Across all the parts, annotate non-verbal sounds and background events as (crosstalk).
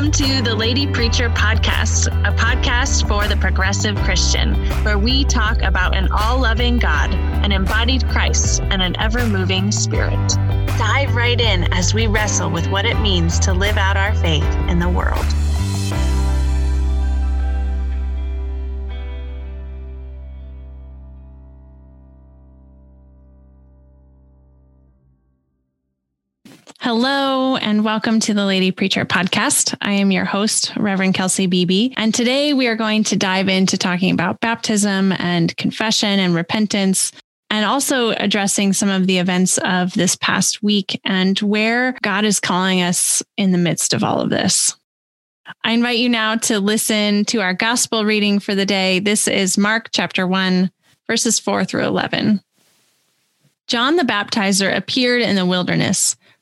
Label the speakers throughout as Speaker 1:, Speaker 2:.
Speaker 1: Welcome to the Lady Preacher Podcast, a podcast for the progressive Christian, where we talk about an all loving God, an embodied Christ, and an ever moving spirit. Dive right in as we wrestle with what it means to live out our faith in the world. Hello, and welcome to the Lady Preacher podcast. I am your host, Reverend Kelsey Beebe. And today we are going to dive into talking about baptism and confession and repentance, and also addressing some of the events of this past week and where God is calling us in the midst of all of this. I invite you now to listen to our gospel reading for the day. This is Mark chapter 1, verses 4 through 11. John the Baptizer appeared in the wilderness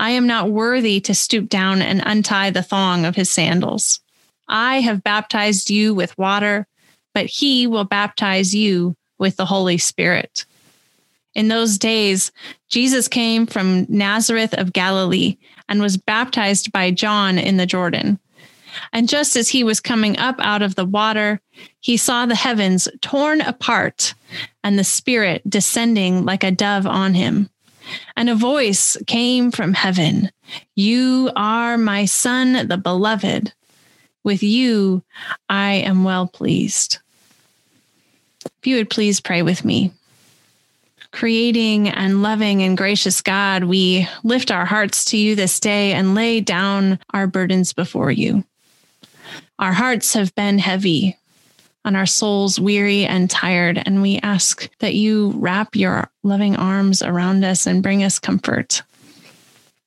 Speaker 1: I am not worthy to stoop down and untie the thong of his sandals. I have baptized you with water, but he will baptize you with the Holy Spirit. In those days, Jesus came from Nazareth of Galilee and was baptized by John in the Jordan. And just as he was coming up out of the water, he saw the heavens torn apart and the Spirit descending like a dove on him. And a voice came from heaven You are my son, the beloved. With you I am well pleased. If you would please pray with me. Creating and loving and gracious God, we lift our hearts to you this day and lay down our burdens before you. Our hearts have been heavy on our souls weary and tired. And we ask that you wrap your loving arms around us and bring us comfort.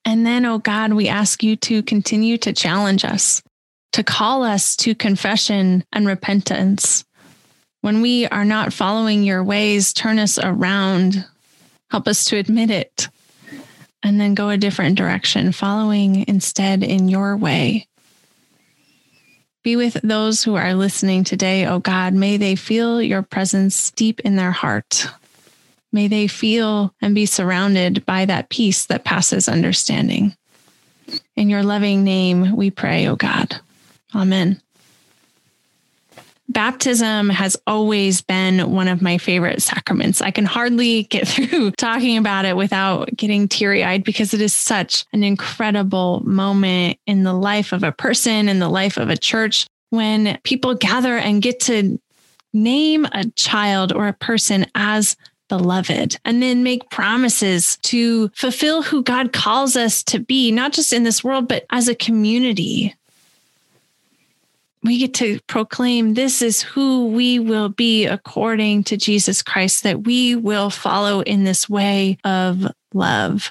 Speaker 1: And then, oh God, we ask you to continue to challenge us, to call us to confession and repentance. When we are not following your ways, turn us around, help us to admit it, and then go a different direction, following instead in your way. Be with those who are listening today, oh God. May they feel your presence deep in their heart. May they feel and be surrounded by that peace that passes understanding. In your loving name, we pray, oh God. Amen. Baptism has always been one of my favorite sacraments. I can hardly get (laughs) through talking about it without getting teary eyed because it is such an incredible moment in the life of a person, in the life of a church, when people gather and get to name a child or a person as beloved and then make promises to fulfill who God calls us to be, not just in this world, but as a community we get to proclaim this is who we will be according to Jesus Christ, that we will follow in this way of love.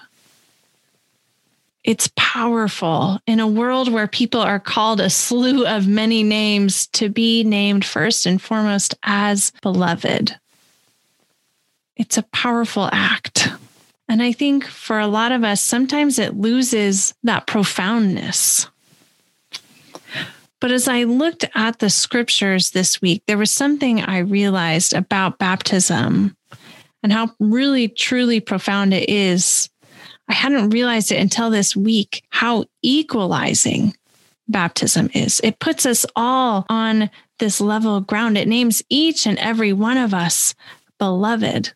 Speaker 1: It's powerful in a world where people are called a slew of many names to be named first and foremost as beloved. It's a powerful act. And I think for a lot of us, sometimes it loses that profoundness. But as I looked at the scriptures this week, there was something I realized about baptism and how really, truly profound it is. I hadn't realized it until this week how equalizing baptism is. It puts us all on this level ground. It names each and every one of us beloved.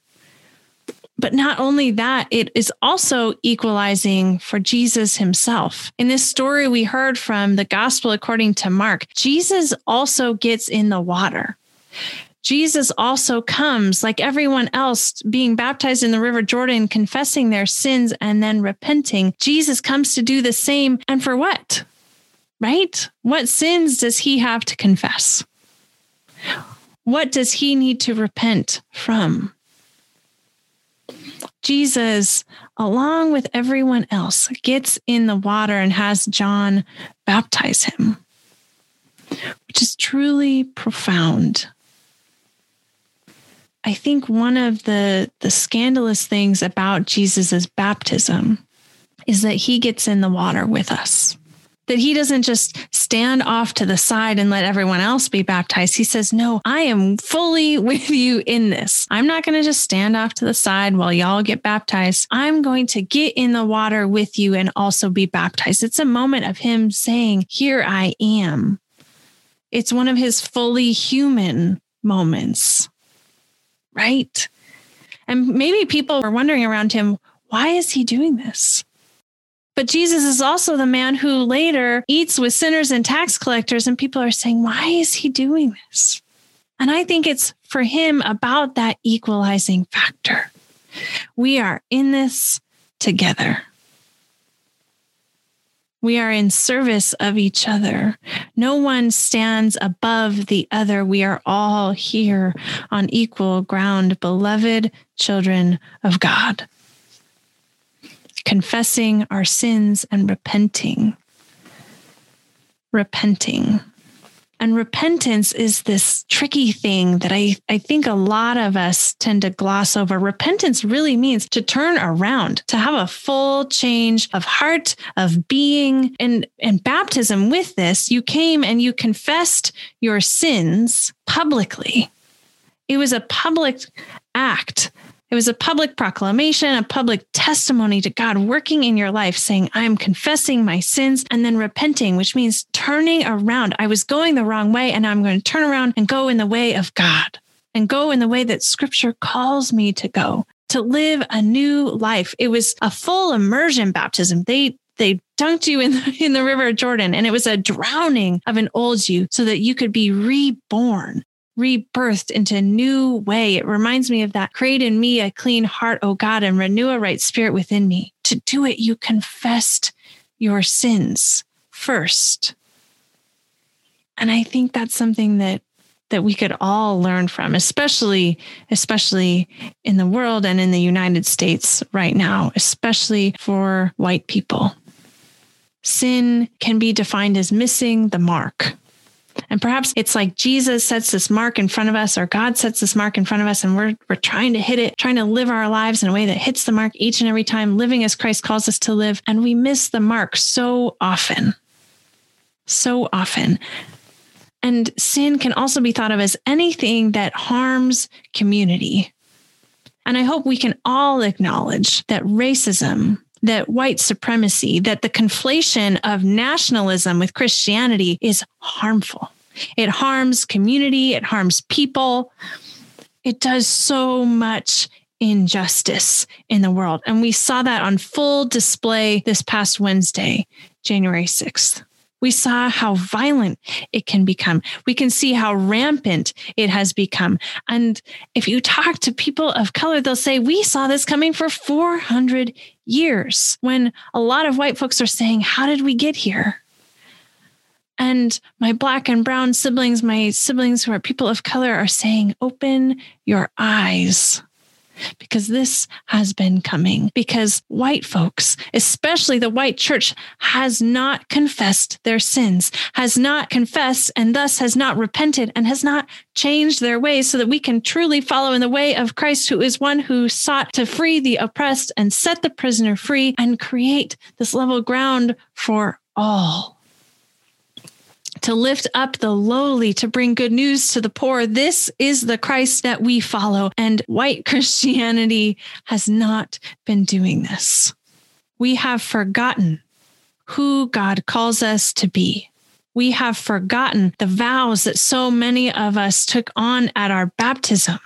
Speaker 1: But not only that, it is also equalizing for Jesus himself. In this story we heard from the gospel according to Mark, Jesus also gets in the water. Jesus also comes, like everyone else, being baptized in the River Jordan, confessing their sins and then repenting. Jesus comes to do the same. And for what? Right? What sins does he have to confess? What does he need to repent from? Jesus, along with everyone else, gets in the water and has John baptize him. which is truly profound. I think one of the, the scandalous things about Jesus' baptism is that he gets in the water with us that he doesn't just stand off to the side and let everyone else be baptized. He says, No, I am fully (laughs) with you in this. I'm not going to just stand off to the side while y'all get baptized. I'm going to get in the water with you and also be baptized. It's a moment of him saying, Here I am. It's one of his fully human moments, right? And maybe people were wondering around him, why is he doing this? But Jesus is also the man who later eats with sinners and tax collectors. And people are saying, why is he doing this? And I think it's for him about that equalizing factor. We are in this together. We are in service of each other. No one stands above the other. We are all here on equal ground, beloved children of God confessing our sins and repenting. Repenting. And repentance is this tricky thing that I, I think a lot of us tend to gloss over. Repentance really means to turn around, to have a full change of heart, of being. And, and baptism with this, you came and you confessed your sins publicly. It was a public act it was a public proclamation, a public testimony to God working in your life, saying, I'm confessing my sins and then repenting, which means turning around. I was going the wrong way and I'm going to turn around and go in the way of God and go in the way that scripture calls me to go, to live a new life. It was a full immersion baptism. They they dunked you in the, (laughs) in the river Jordan and it was a drowning of an old you so that you could be reborn rebirthed into a new way. It reminds me of that. Create in me a clean heart, O God, and renew a right spirit within me. To do it, you confessed your sins first. And I think that's something that that we could all learn from, especially especially in the world and in the United States right now, especially for white people. Sin can be defined as missing the mark and perhaps it's like Jesus sets this mark in front of us or God sets this mark in front of us and we're we're trying to hit it, trying to live our lives in a way that hits the mark each and every time, living as Christ calls us to live, and we miss the mark so often. So often. And sin can also be thought of as anything that harms community. And I hope we can all acknowledge that racism, that white supremacy, that the conflation of nationalism with Christianity is harmful. It harms community, it harms people. It does so much injustice in the world. And we saw that on full display this past Wednesday, January 6th. We saw how violent it can become. We can see how rampant it has become. And if you talk to people of color, they'll say, We saw this coming for 400 years. When a lot of white folks are saying, How did we get here? And my black and brown siblings, my siblings who are people of color, are saying, Open your eyes because this has been coming. Because white folks, especially the white church, has not confessed their sins, has not confessed, and thus has not repented and has not changed their ways so that we can truly follow in the way of Christ, who is one who sought to free the oppressed and set the prisoner free and create this level ground for all to lift up the lowly, to bring good news to the poor. This is the Christ that we follow. And white (laughs) Christianity has not been doing this. We have forgotten who God calls us to be. We have forgotten the vows that so many of us took on at our baptism.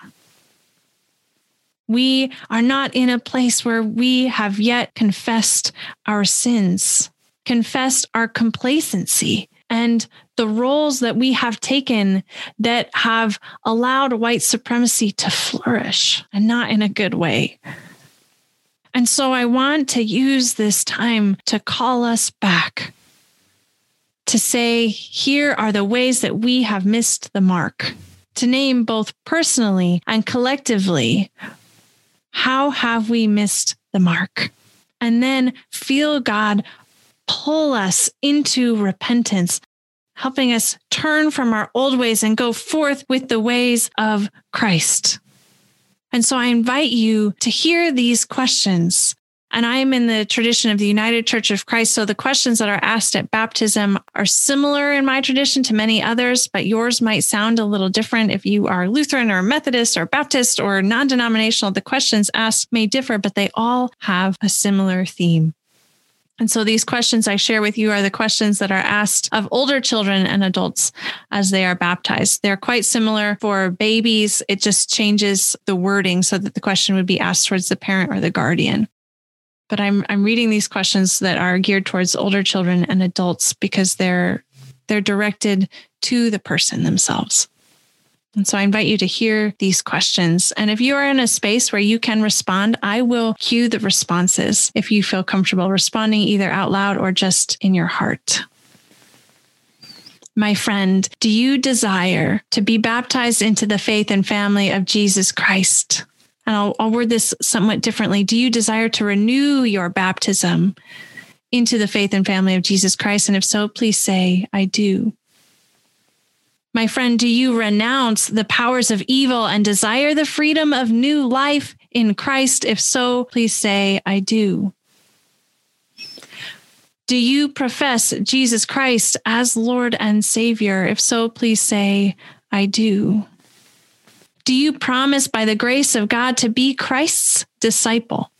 Speaker 1: We are not in a place where we have yet confessed our sins, confessed our complacency, and the roles that we have taken that have allowed white supremacy to flourish and not in a good way. And so I want to use this time to call us back to say, here are the ways that we have missed the mark, to name both personally and collectively, how have we missed the mark? And then feel God pull us into repentance. Helping us turn from our old ways and go forth with the ways of Christ. And so I invite you to hear these questions and I'm in the tradition of the United Church of Christ. So the questions that are asked at baptism are similar in my tradition to many others, but yours might sound a little different if you are Lutheran or Methodist or Baptist or non denominational. The questions asked may differ, but they all have a similar theme. And so these questions I share with you are the questions that are asked of older children and adults as they are baptized. They're quite similar for babies. It just changes the wording so that the question would be asked towards the parent or the guardian but I'm I'm reading these questions that are geared towards older children and adults because they're they're directed to the person themselves. And so I invite you to hear these questions. And if you are in a space where you can respond, I will cue the responses if you feel comfortable responding either out loud or just in your heart. My friend, do you desire to be baptized into the faith and family of Jesus Christ? and I'll, I'll word this somewhat differently. Do you desire to renew your baptism into the faith and family of Jesus Christ? And if so, please say, I do. My friend, do you renounce the powers of evil and desire the freedom of new life in Christ? If so, please say, I do. Do you profess Jesus Christ as Lord and Savior? If so, please say, I do. Do you promise by the grace of God to be Christ's disciple,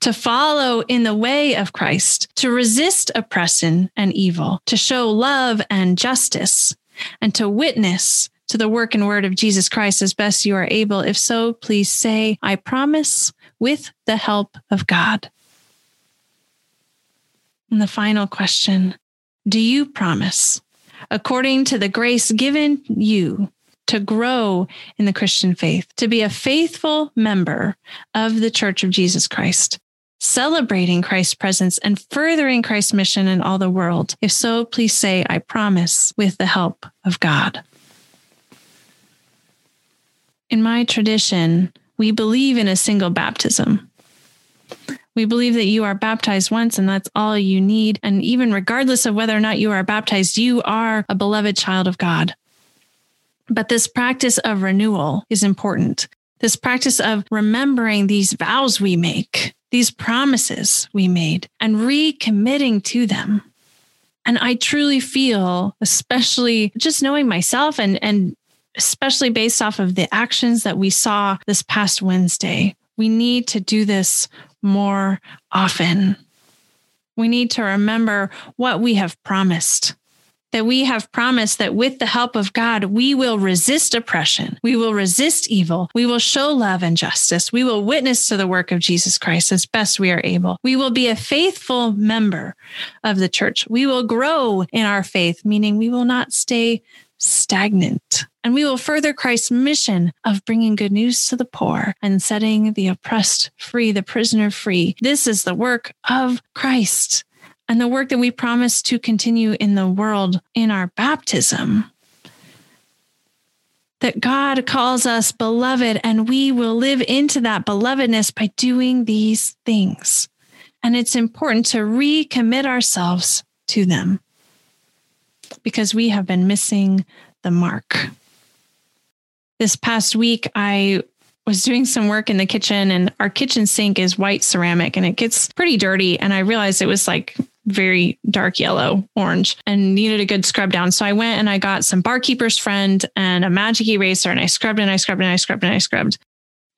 Speaker 1: to follow in the way of Christ, to resist oppression and evil, to show love and justice, and to witness to the work and word of Jesus Christ as best you are able? If so, please say, I promise with the help of God. And the final question Do you promise, according to the grace given you, to grow in the Christian faith, to be a faithful member of the Church of Jesus Christ, celebrating Christ's presence and furthering Christ's mission in all the world? If so, please say, I promise, with the help of God. In my tradition, we believe in a single baptism. We believe that you are baptized once and that's all you need. And even regardless of whether or not you are baptized, you are a beloved child of God. But this practice of renewal is important. This practice of remembering these vows we make, these promises we made, and recommitting to them. And I truly feel, especially just knowing myself and, and especially based off of the actions that we saw this past Wednesday, we need to do this more often. We need to remember what we have promised that we have promised that with the help of God, we will resist oppression. We will resist evil. We will show love and justice. We will witness to the work of Jesus Christ as best we are able. We will be a faithful member of the church. We will grow in our faith, meaning we will not stay stagnant. And we will further Christ's mission of bringing good news to the poor and setting the oppressed free, the prisoner free. This is the work of Christ and the work that we promise to continue in the world in our baptism. That God calls us beloved, and we will live into that belovedness by doing these things. And it's important to recommit ourselves to them because we have been missing the mark. This past week, I was doing some work in the kitchen and our kitchen sink is white ceramic and it gets pretty dirty. And I realized it was like very dark yellow, orange, and needed a good scrub down. So I went and I got some barkeeper's friend and a magic eraser and I scrubbed and I scrubbed and I scrubbed and I scrubbed.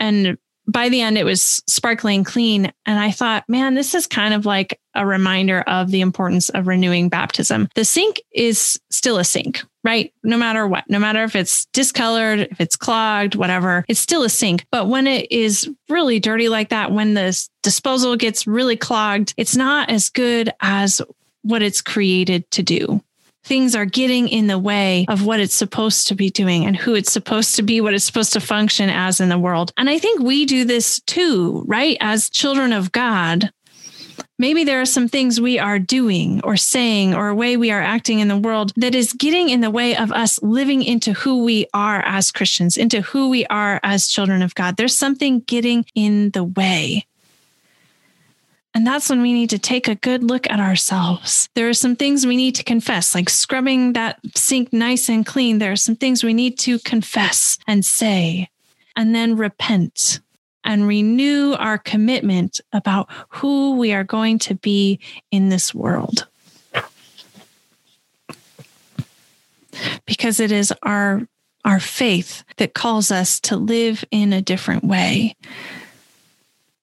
Speaker 1: And by the end, it was sparkling clean. And I thought, man, this is kind of like a reminder of the importance of renewing baptism. The sink is still a sink, right? No matter what, no matter if it's discolored, if it's clogged, whatever, it's still a sink. But when it is really dirty like that, when the disposal gets really clogged, it's not as good as what it's created to do things are getting in the way of what it's supposed to be doing and who it's supposed to be, what it's supposed to function as in the world. And I think we do this too, right? As children of God. Maybe there are some things we are doing or saying or a way we are acting in the world that is getting in the way of us living into who we are as Christians, into who we are as children of God. There's something getting in the way. And that's when we need to take a good look at ourselves. There are some things we need to confess, like scrubbing that sink nice and clean. There are some things we need to confess and say, and then repent and renew our commitment about who we are going to be in this world. Because it is our, our faith that calls us to live in a different way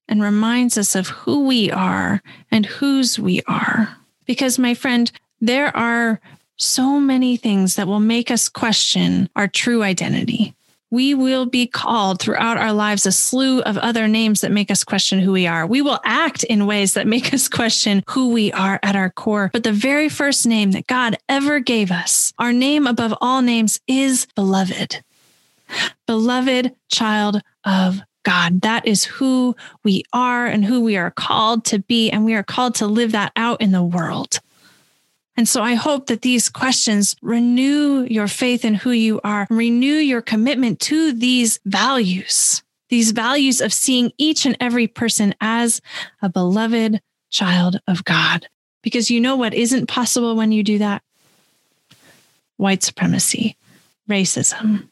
Speaker 1: and reminds us of who we are and whose we are. Because, my friend, there are so many things that will make us question our true identity we will be called throughout our lives a slew of other names that make us question who we are. We will act in ways that make (laughs) us question who we are at our core. But the very first name that God ever gave us, our name above all names, is beloved. Beloved child of God. That is who we are and who we are called to be. And we are called to live that out in the world. And so I hope that these questions renew your faith in who you are, renew your commitment to these values, these values of seeing each and every person as a beloved child of God. Because you know what isn't possible when you do that? White supremacy, racism,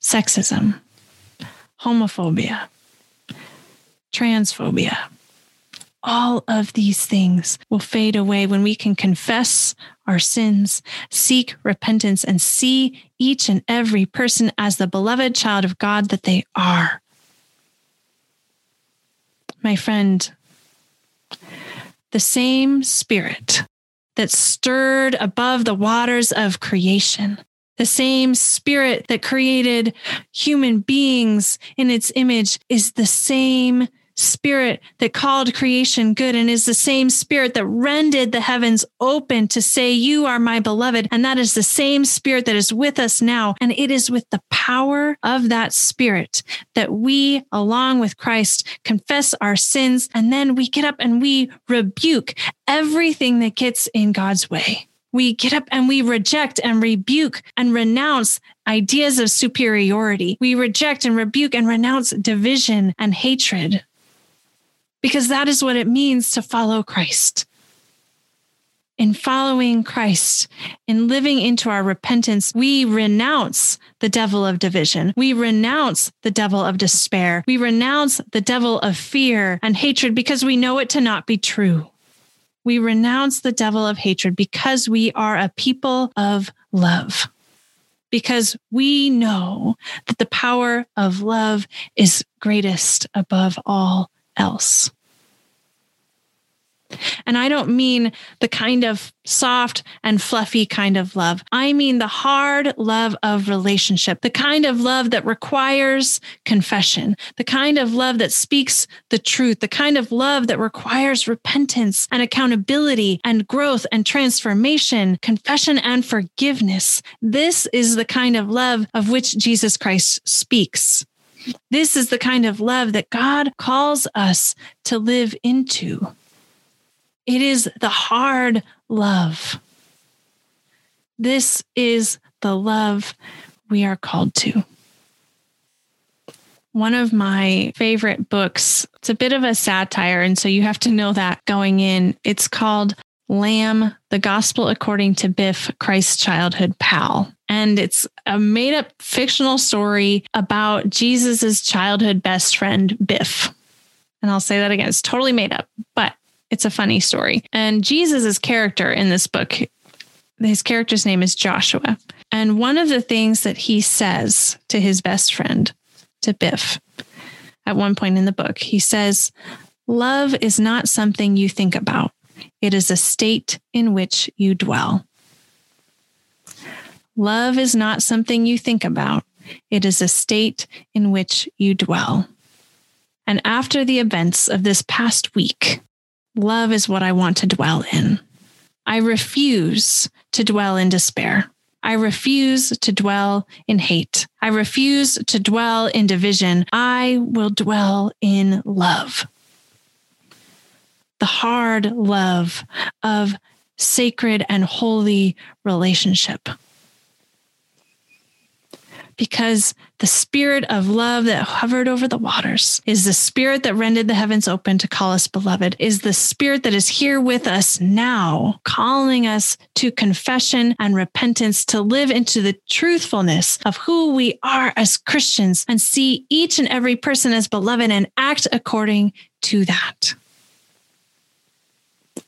Speaker 1: sexism, homophobia, transphobia all of these things will fade away when we can confess our sins, seek repentance, and see each and every person as the beloved child of God that they are. My friend, the same spirit that stirred above the waters of creation, the same spirit that created human beings in its image, is the same spirit that called creation good and is the same spirit that rended the heavens open to say, You are my beloved. And that is the same spirit that is with us now. And it is with the power of that spirit that we, along with Christ, confess our sins. And then we get up and we rebuke everything that gets in God's way we get up and we reject and rebuke and renounce ideas of superiority. We reject and rebuke and renounce division and hatred because that is what it means to follow Christ. In following Christ, in living into our repentance, we renounce the devil of division. We renounce the devil of despair. We renounce the devil of fear and hatred because we know it to not be true. We renounce the devil of hatred because we are a people of love. Because we know that the power of love is greatest above all else. And I don't mean the kind of soft and fluffy kind of love. I mean the hard love of relationship, the kind of love that requires confession, the kind of love that speaks the truth, the kind of love that requires repentance and accountability and growth and transformation, confession and forgiveness. This is the kind of love of which Jesus Christ speaks. This is the kind of love that God calls us to live into. It is the hard love. This is the love we are called to. One of my favorite books, it's a bit of a satire. And so you have to know that going in. It's called Lamb, the Gospel According to Biff, Christ's Childhood Pal. And it's a made up fictional story about Jesus's childhood best friend, Biff. And I'll say that again, it's totally made up, but it's a funny story. And Jesus' character in this book, his character's name is Joshua. And one of the things that he says to his best friend, to Biff, at one point in the book, he says, Love is not something you think about, it is a state in which you dwell. Love is not something you think about, it is a state in which you dwell. And after the events of this past week, Love is what I want to dwell in. I refuse to dwell in despair. I refuse to dwell in hate. I refuse to dwell in division. I will dwell in love. The hard love of sacred and holy relationship. Because the spirit of love that hovered over the waters is the spirit that rendered the heavens open to call us beloved, is the spirit that is here with us now, calling us to confession and repentance to live into the truthfulness of who we are as Christians and see each and every person as beloved and act according to that.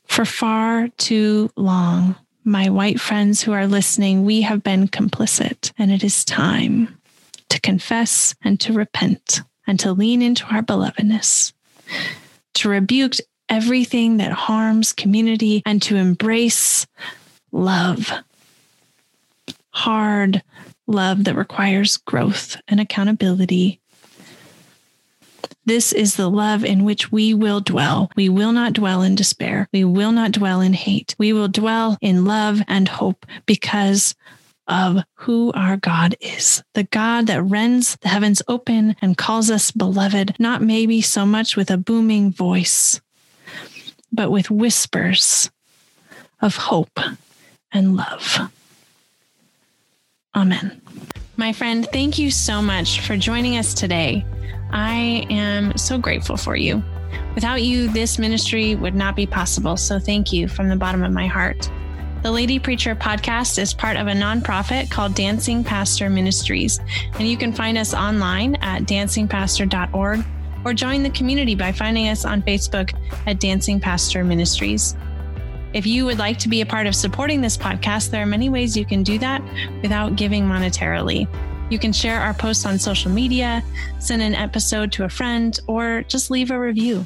Speaker 1: For far too long, my white friends who are listening, we have been complicit, and it is time to confess and to repent and to lean into our belovedness, to rebuke everything that harms community and to embrace love. Hard love that requires growth and accountability. This is the love in which we will dwell. We will not dwell in despair. We will not dwell in hate. We will dwell in love and hope because of who our God is the God that rends the heavens open and calls us beloved, not maybe so much with a booming voice, but with whispers of hope and love. Amen. My friend, thank you so much for joining us today. I am so grateful for you. Without you, this ministry would not be possible. So thank you from the bottom of my heart. The Lady Preacher podcast is part of a nonprofit called Dancing Pastor Ministries, and you can find us online at dancingpastor.org or join the community by finding us on Facebook at Dancing Pastor Ministries. If you would like to be a part of supporting this podcast, there are many ways you can do that without giving monetarily. You can share our posts on social media, send an episode to a friend, or just leave a review.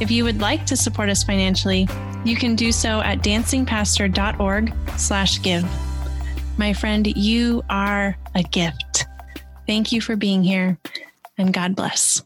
Speaker 1: If you would like to support us financially, you can do so at dancingpastor.org slash give. My friend, you are a gift. Thank you for being here and God bless.